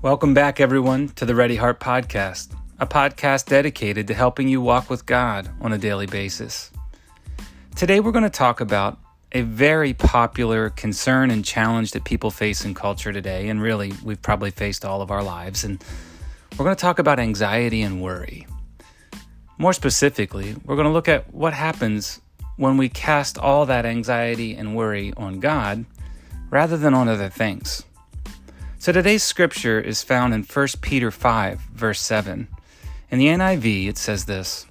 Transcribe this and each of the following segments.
Welcome back, everyone, to the Ready Heart Podcast, a podcast dedicated to helping you walk with God on a daily basis. Today, we're going to talk about a very popular concern and challenge that people face in culture today, and really, we've probably faced all of our lives. And we're going to talk about anxiety and worry. More specifically, we're going to look at what happens when we cast all that anxiety and worry on God rather than on other things. So today's scripture is found in 1 Peter 5, verse 7. In the NIV, it says this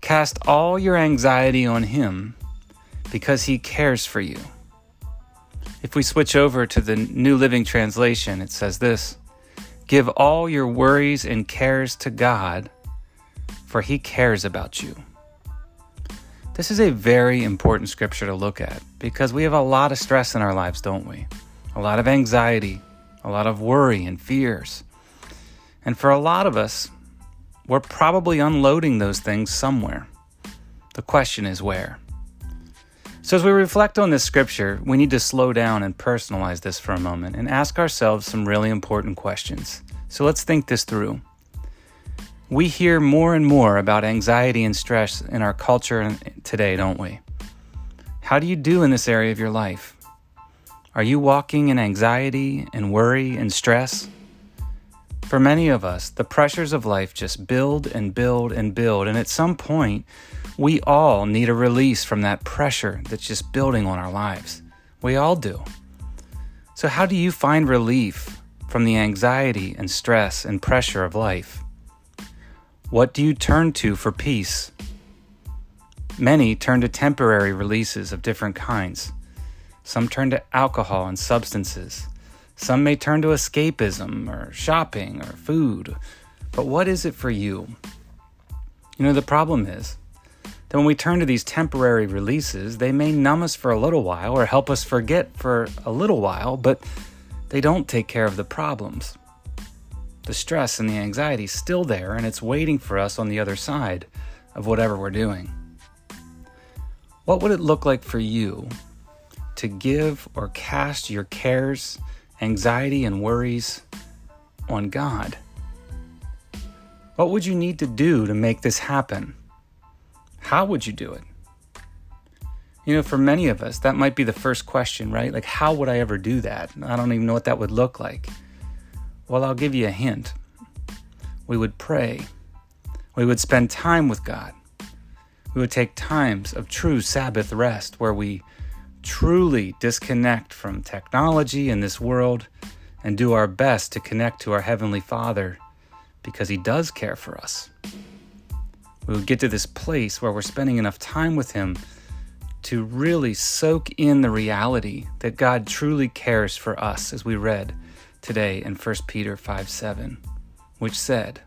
Cast all your anxiety on Him because He cares for you. If we switch over to the New Living Translation, it says this Give all your worries and cares to God, for He cares about you. This is a very important scripture to look at because we have a lot of stress in our lives, don't we? A lot of anxiety, a lot of worry and fears. And for a lot of us, we're probably unloading those things somewhere. The question is where. So, as we reflect on this scripture, we need to slow down and personalize this for a moment and ask ourselves some really important questions. So, let's think this through. We hear more and more about anxiety and stress in our culture today, don't we? How do you do in this area of your life? Are you walking in anxiety and worry and stress? For many of us, the pressures of life just build and build and build, and at some point, we all need a release from that pressure that's just building on our lives. We all do. So, how do you find relief from the anxiety and stress and pressure of life? What do you turn to for peace? Many turn to temporary releases of different kinds. Some turn to alcohol and substances. Some may turn to escapism or shopping or food. But what is it for you? You know, the problem is that when we turn to these temporary releases, they may numb us for a little while or help us forget for a little while, but they don't take care of the problems. The stress and the anxiety is still there, and it's waiting for us on the other side of whatever we're doing. What would it look like for you to give or cast your cares, anxiety, and worries on God? What would you need to do to make this happen? How would you do it? You know, for many of us, that might be the first question, right? Like, how would I ever do that? I don't even know what that would look like. Well, I'll give you a hint. We would pray. We would spend time with God. We would take times of true Sabbath rest where we truly disconnect from technology and this world and do our best to connect to our Heavenly Father because He does care for us. We would get to this place where we're spending enough time with Him to really soak in the reality that God truly cares for us, as we read today in 1 Peter 5 7, which said,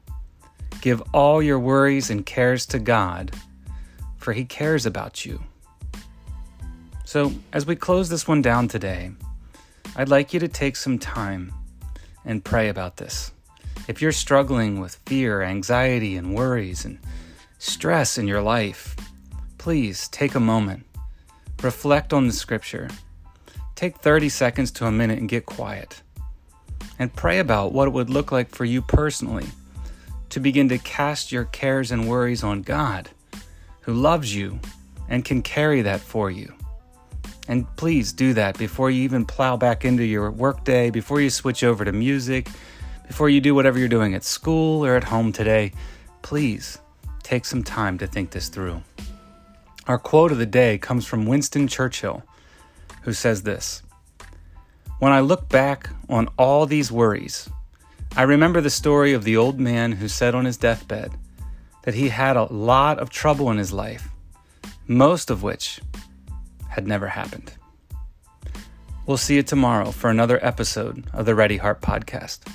Give all your worries and cares to God, for He cares about you. So, as we close this one down today, I'd like you to take some time and pray about this. If you're struggling with fear, anxiety, and worries and stress in your life, please take a moment. Reflect on the scripture. Take 30 seconds to a minute and get quiet. And pray about what it would look like for you personally to begin to cast your cares and worries on God, who loves you and can carry that for you. And please do that before you even plow back into your workday, before you switch over to music, before you do whatever you're doing at school or at home today. Please take some time to think this through. Our quote of the day comes from Winston Churchill, who says this When I look back on all these worries, I remember the story of the old man who said on his deathbed that he had a lot of trouble in his life, most of which had never happened. We'll see you tomorrow for another episode of the Ready Heart Podcast.